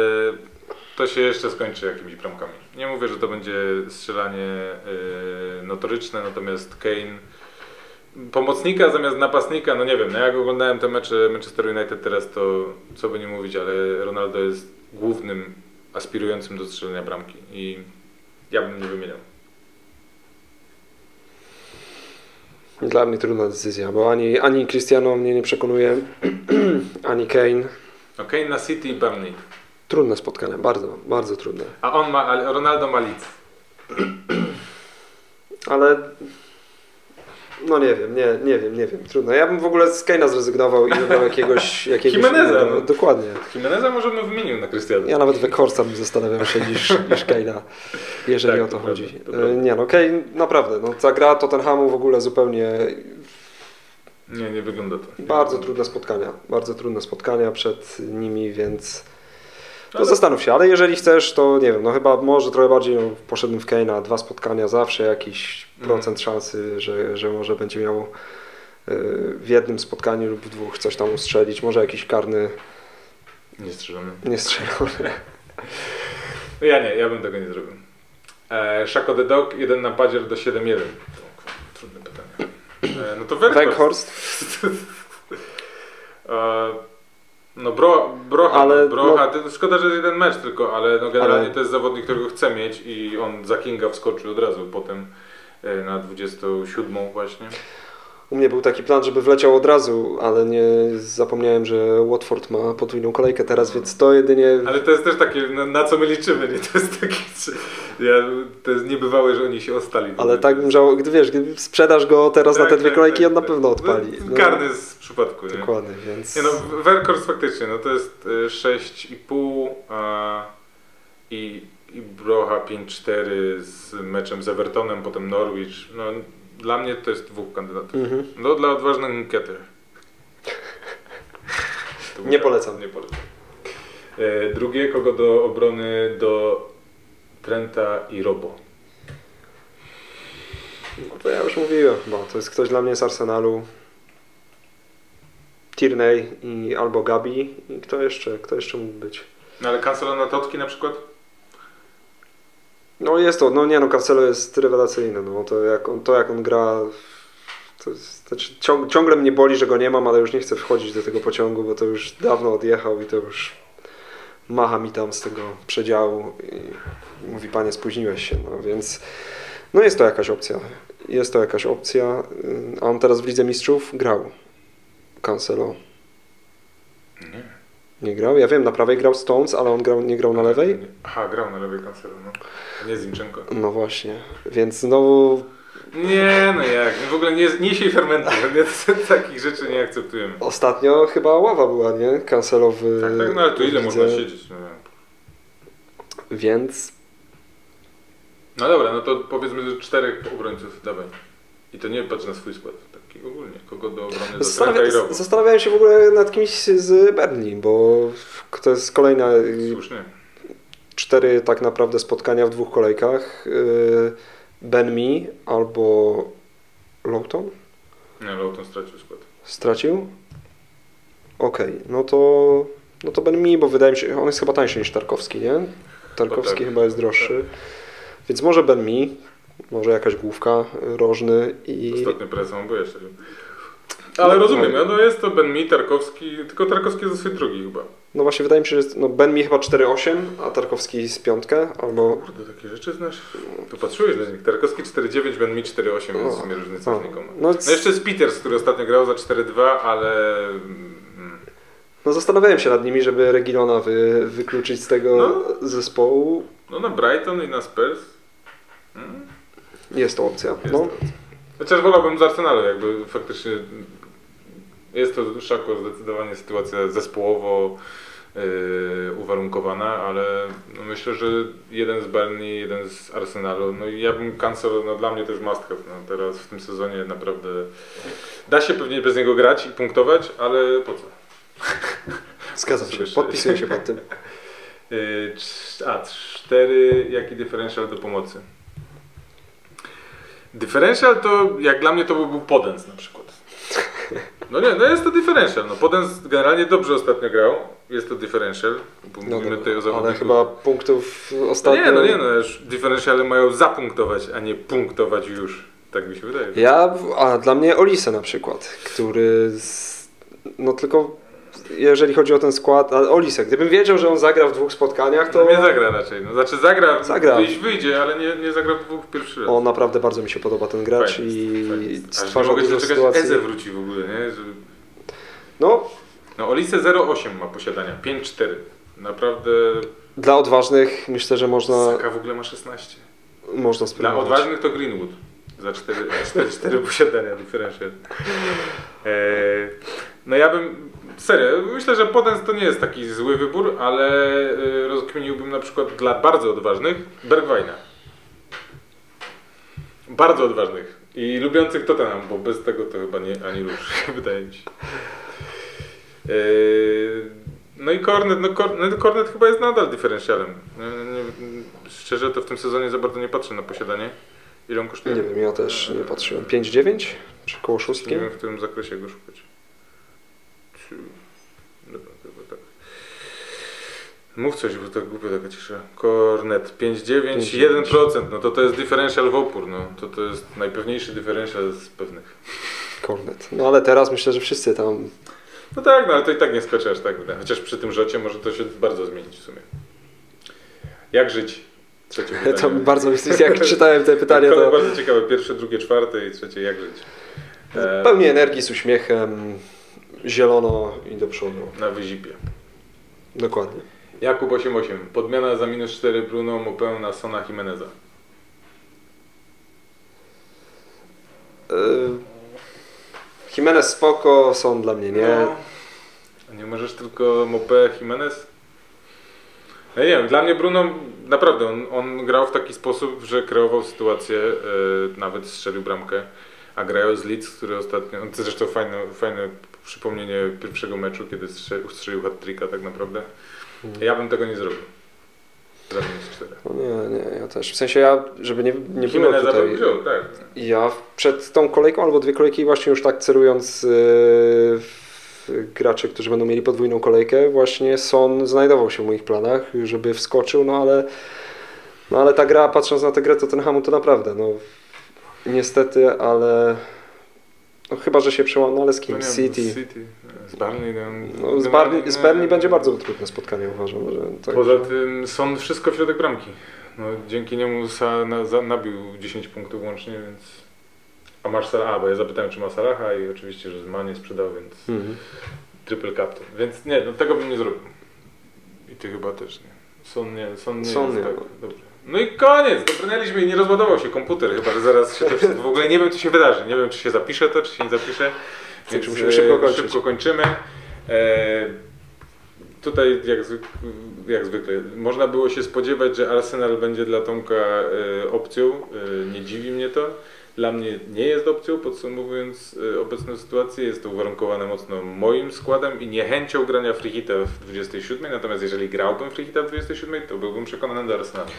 to się jeszcze skończy jakimiś bramkami. Nie mówię, że to będzie strzelanie yy, notoryczne, natomiast Kane pomocnika zamiast napastnika, no nie wiem, no jak oglądałem te mecze Manchester United teraz, to co by nie mówić, ale Ronaldo jest głównym aspirującym do strzelenia bramki i ja bym nie wymieniał. Dla mnie trudna decyzja, bo ani, ani Cristiano mnie nie przekonuje, ani Kane. No Kane na City i Burnley. Trudne spotkanie, bardzo, bardzo trudne. A on ma, ale Ronaldo ma Leeds. Ale no nie wiem, nie, nie wiem, nie wiem, trudno. Ja bym w ogóle z Kane'a zrezygnował i wybrał jakiegoś... jakiegoś Jimeneza, no. Dokładnie. Jimeneza możemy wymienił na Cristiano. Ja nawet Weghorsta bym zastanawiał się niż, niż Kane'a, jeżeli Tak, o to to chodzi. prawda, to prawda. Nie no, Kane naprawdę, no ta gra Tottenhamu w ogóle zupełnie Nie, nie wygląda to. bardzo trudne spotkania, bardzo trudne spotkania przed nimi, więc To zastanów się, ale jeżeli chcesz, to nie wiem, no chyba może trochę bardziej no, poszedłbym w Kane'a, dwa spotkania, zawsze jakiś Mm. procent szansy, że, że może będzie miał y, w jednym spotkaniu lub w dwóch coś tam ustrzelić, może jakiś karny Niestrzelony. niestrzelony. No ja nie, ja bym tego nie zrobił. E, the Dog, jeden napadzier do 7-1. To Trudne pytanie. E, no to Werkhorst. Weghorst, E, no bro, Brocha, Ale, Brocha to szkoda, że jeden mecz tylko, ale no generalnie Ale- to jest zawodnik, którego chcę mieć i on za Kinga wskoczył od razu potem e, na 27 właśnie. U mnie był taki plan, żeby wleciał od razu, ale nie zapomniałem, że Watford ma podwójną kolejkę teraz, więc to jedynie... Ale to jest też takie, na, na co my liczymy, nie? To jest takie, ja, to jest niebywałe, że oni się ostali. Ale tak bym żałował, gdy wiesz, gdy sprzedaż go teraz na te Tak, dwie tak, kolejki, tak, on na tak. pewno odpali. No, No, Karny z przypadku, nie? Dokładnie, więc... Nie no, Werkors faktycznie, no to jest y, 6,5 a, i, i Brocha 5-4 z meczem z Evertonem, potem Norwich. No, dla mnie to jest dwóch kandydatów. Mhm. No dla odważnych Nkety. To Nie polecam. Nie polecam. E, drugie, kogo do obrony do Trenta i Robo. No to ja już mówiłem, bo to jest ktoś dla mnie z Arsenalu. Tierney i albo Gabi i kto jeszcze, kto jeszcze mógł być? No ale Cancelo na Totki na przykład? No jest to, no nie no, Cancelo jest rewelacyjny, no to jak on, to jak on gra, to znaczy ciąg, ciągle mnie boli, że go nie mam, ale już nie chcę wchodzić do tego pociągu, bo to już dawno odjechał i to już macha mi tam z tego przedziału i mówi, panie spóźniłeś się, no więc no jest to jakaś opcja, jest to jakaś opcja, a on teraz w Lidze Mistrzów grał, Cancelo. Nie. Nie grał? Ja wiem, na prawej grał Stones, ale on grał, nie grał na lewej? Aha, grał na lewej Cancelo, no. Nie Zinchenko. No właśnie, więc znowu Nie, no jak, w ogóle nie, nie siej fermentu, takich rzeczy nie akceptujemy. Ostatnio chyba ława była, nie? Kancelowy. Tak, tak, no ale tu ile w można siedzieć? No, Więc no dobra, no to powiedzmy że czterech obrońców, dawaj. I to nie patrz na swój skład, ogólnie, kogo do obrony zastanawia, zastanawiałem się w ogóle nad kimś z Berlin, bo to jest kolejna Słusznie. cztery tak naprawdę spotkania w dwóch kolejkach. Y, Ben Mi albo Lowton Nie, Lowton stracił skład. stracił. Okej, no to no to Ben Mi, bo wydaje mi się, on jest chyba tańszy niż Tarkowski, nie? Tarkowski tak. chyba jest droższy. Więc może Ben Mi, może jakaś główka, rożny i... Ostatnio pracę bo jeszcze. Ale No, rozumiem, no. no jest to Ben Mi, Tarkowski, tylko Tarkowski jest dosyć drugi chyba. No właśnie wydaje mi się, że jest, no Ben mi chyba 4,8, a Tarkowski z piątkę, albo... Kurde, takie rzeczy znasz. To patrzyłeś na nich. Tarkowski 4,9, Ben Mi 4,8, więc w sumie różnicy no. znikoma. No, No jeszcze jest Peters, który ostatnio grał za 4,2, ale... mm, no zastanawiałem się nad nimi, żeby Regilona wy, wykluczyć z tego No. zespołu. No na Brighton i na Spurs. Mm, Jest to opcja. Jest no. to. Chociaż wolałbym z Arsenalu, jakby faktycznie jest to szako zdecydowanie sytuacja zespołowo yy, uwarunkowana, ale myślę, że jeden z Burnley, jeden z Arsenalu, no i ja bym Cancelo, no dla mnie to jest must have, no teraz w tym sezonie naprawdę da się pewnie bez niego grać i punktować, ale po co? Zgadzam się, podpisuję się pod tym. Yy, a, cztery, jaki differential do pomocy? Differential to, jak dla mnie to by był Podens na przykład. No nie, no jest to differential. No Podens generalnie dobrze ostatnio grał. Jest to differential. Bo No mówimy tutaj o ale zawodniku. chyba punktów No ostatnio... nie, no nie, no już differentiale mają zapunktować, a nie punktować już. Tak mi się wydaje. Ja, a dla mnie Olise na przykład, który... Z, no tylko jeżeli chodzi o ten skład, a Olise, gdybym wiedział, że on zagra w dwóch spotkaniach, to To nie zagra raczej. No, znaczy zagra, Zagra. wyjść wyjdzie, ale nie, nie zagra w dwóch pierwszy raz. on naprawdę bardzo mi się podoba ten gracz Fajny i nie stwarza dużo sytuacji. Eze wróci w ogóle, nie? Że No, No Olise 0,8 ma posiadania, 5,4. Naprawdę Dla odważnych myślę, że można, Saka w ogóle ma 16. można Dla spróbować. odważnych to Greenwood. Za 4, 4, 4 posiadania differential. E, no ja bym, serio, myślę, że Podens to nie jest taki zły wybór, ale e, rozkminiłbym na przykład dla bardzo odważnych Bergwajna. Bardzo odważnych i lubiących Tottenham, bo bez tego to chyba nie ani rusz, wydaje mi się. E, No i Cornet, no, Cor- no Cornet chyba jest nadal nie, szczerze to w tym sezonie za bardzo nie patrzę na posiadanie. Ile on kosztuje? Nie wiem, ja też nie patrzyłem. 5-9? Czy koło szóstki? Nie wiem w którym zakresie go szukać. Dobra, chyba tak. Mów coś, bo tak głupio taka cisza. Cornet 5,9, 1%, no to to jest differential w opór, no to to jest najpewniejszy differential z pewnych. Cornet. No ale teraz myślę, że wszyscy tam... No tak, no ale to i tak nie skoczy aż tak, chociaż przy tym rzocie może to się bardzo zmienić w sumie. Jak żyć? Trzecie pytanie. To bardzo, jak czytałem te pytania, to bardzo ciekawe, pierwsze, drugie, czwarte i trzecie, jak żyć? E, pełni energii, z uśmiechem, zielono i do przodu. na wyzipie. Dokładnie. Jakub 88. Podmiana za minus 4 Bruno Mopę na Sona Jimeneza. Yy, Jimenez spoko, są dla mnie nie. No. A nie możesz tylko Mopę Jimenez? Ja nie wiem, dla mnie Bruno naprawdę, on, on grał w taki sposób, że kreował sytuację, e, nawet strzelił bramkę, a grają z Leeds, który ostatnio, zresztą fajne, fajne przypomnienie pierwszego meczu, kiedy strzelił, strzelił hat-tricka tak naprawdę. Ja bym tego nie zrobił. Minus 4. No nie, nie, ja też. W sensie ja, żeby nie, nie było Jimeneza tutaj... wziął, tak. Ja przed tą kolejką albo dwie kolejki właśnie już tak celując yy, graczy, którzy będą mieli podwójną kolejkę, właśnie Son znajdował się w moich planach, żeby wskoczył, no ale no ale ta gra, patrząc na tę grę Tottenhamu, to naprawdę, no niestety, ale no, chyba, że się przełamał, no ale z kim? No nie, City. Z City. Z Barney. No, No, z, Barney, z będzie bardzo trudne spotkanie, uważam. Że tak. Poza tym są wszystko w środek bramki. No, dzięki niemu Sa na, za, nabił 10 punktów łącznie, więc... A masz Salaha, bo ja zapytałem, czy ma Salaha i oczywiście, że z Manie sprzedał, więc Mhm. triple captain. Więc nie, no tego bym nie zrobił. I ty chyba też nie. Son nie, son nie Son jest nie. tak. Dobrze. No i koniec, dobrnęliśmy i nie rozładował się komputer, chyba że zaraz się to wszystko, w ogóle nie wiem co się wydarzy, nie wiem czy się zapisze to, czy się nie zapisze, więc Czy musimy e, szybko kończyć. szybko kończymy. E, tutaj jak, zwyk, jak zwykle, można było się spodziewać, że Arsenal będzie dla Tomka e, opcją, e, nie dziwi mnie to. Dla mnie nie jest opcją, podsumowując e, obecną sytuację. Jest to uwarunkowane mocno moim składem i niechęcią grania freehita w 27. Natomiast jeżeli grałbym freehita w 27, to byłbym przekonany do Arsenalu.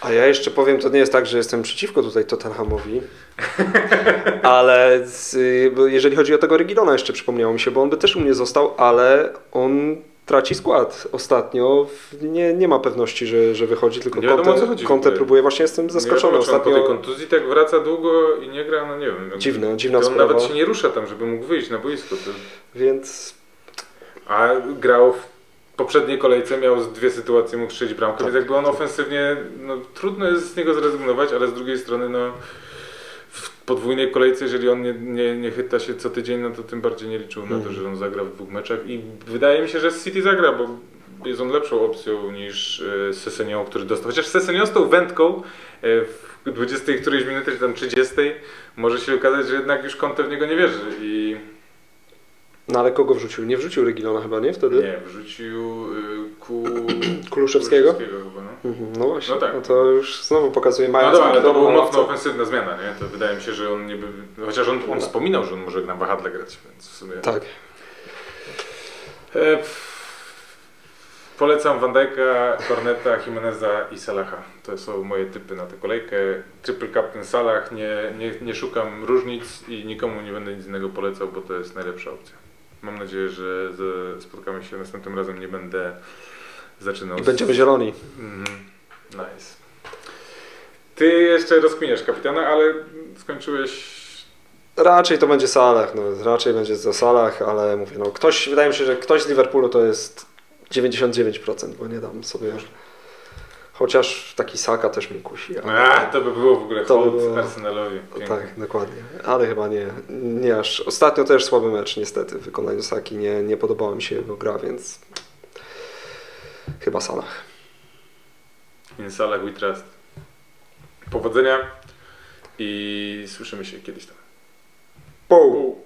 A ja jeszcze powiem, to nie jest tak, że jestem przeciwko tutaj Tottenhamowi, ale z, bo jeżeli chodzi o tego Regilona jeszcze przypomniało mi się, bo on by też u mnie został, ale on traci skład ostatnio, nie, nie ma pewności, że, że wychodzi, tylko Nie wiadomo, Conte, chodzi Conte próbuje, właśnie jestem zaskoczony wiadomo, on po ostatnio. tej kontuzji tak wraca długo i nie gra, no nie wiem. Dziwne, dziwna on sprawa. nawet się nie rusza tam, żeby mógł wyjść na boisko. To... Więc A grał w poprzedniej kolejce, miał z dwie sytuacje, mógł strzelić bramkę, Tak, więc jakby on ofensywnie, no trudno jest z niego zrezygnować, ale z drugiej strony, no podwójnej kolejce, jeżeli on nie, nie, nie chyta się co tydzień, no to tym bardziej nie liczył na to, Mhm. że on zagra w dwóch meczach i wydaje mi się, że City zagra, bo jest on lepszą opcją niż e, Sesenion, który dostał. Chociaż Sesenion z tą wędką e, w 20 którejś minuty, czy tam 30, może się okazać, że jednak już Conte w niego nie wierzy i no ale kogo wrzucił? Nie wrzucił Regilona chyba, nie? Wtedy? nie, wrzucił y, ku... Kuluszewskiego? chyba, no. Mhm, No właśnie, No tak. no to już znowu pokazuje No mając dobra, ale to była mocno ofensywna zmiana, nie? To wydaje mi się, że on nie by... Chociaż on, on wspominał, że on może na wahadle grać, więc w sumie... Tak. E, polecam Van Dijk'a, Corneta, Jimeneza i Salaha. To są moje typy na tę kolejkę. Triple Captain Salah, nie, nie, nie szukam różnic i nikomu nie będę nic innego polecał, bo to jest najlepsza opcja. Mam nadzieję, że z- spotkamy się następnym razem, nie będę zaczynał I z- będziemy zieloni. Mhm. Nice. Ty jeszcze rozkminiasz kapitana, ale skończyłeś. Raczej to będzie Salah, no, raczej będzie za Salah, ale mówię, no ktoś, wydaje mi się, że ktoś z Liverpoolu to jest 99%, bo nie dam sobie. Chociaż taki Saka też mnie kusi. A, to by było w ogóle To było- Arsenalowi. Pięknie. tak, dokładnie. Ale chyba nie, nie aż. Ostatnio też słaby mecz niestety w wykonaniu Saki. Nie, nie podobała mi się jego gra, więc chyba Salah. In Salah we trust. Powodzenia i słyszymy się kiedyś tam. Poł!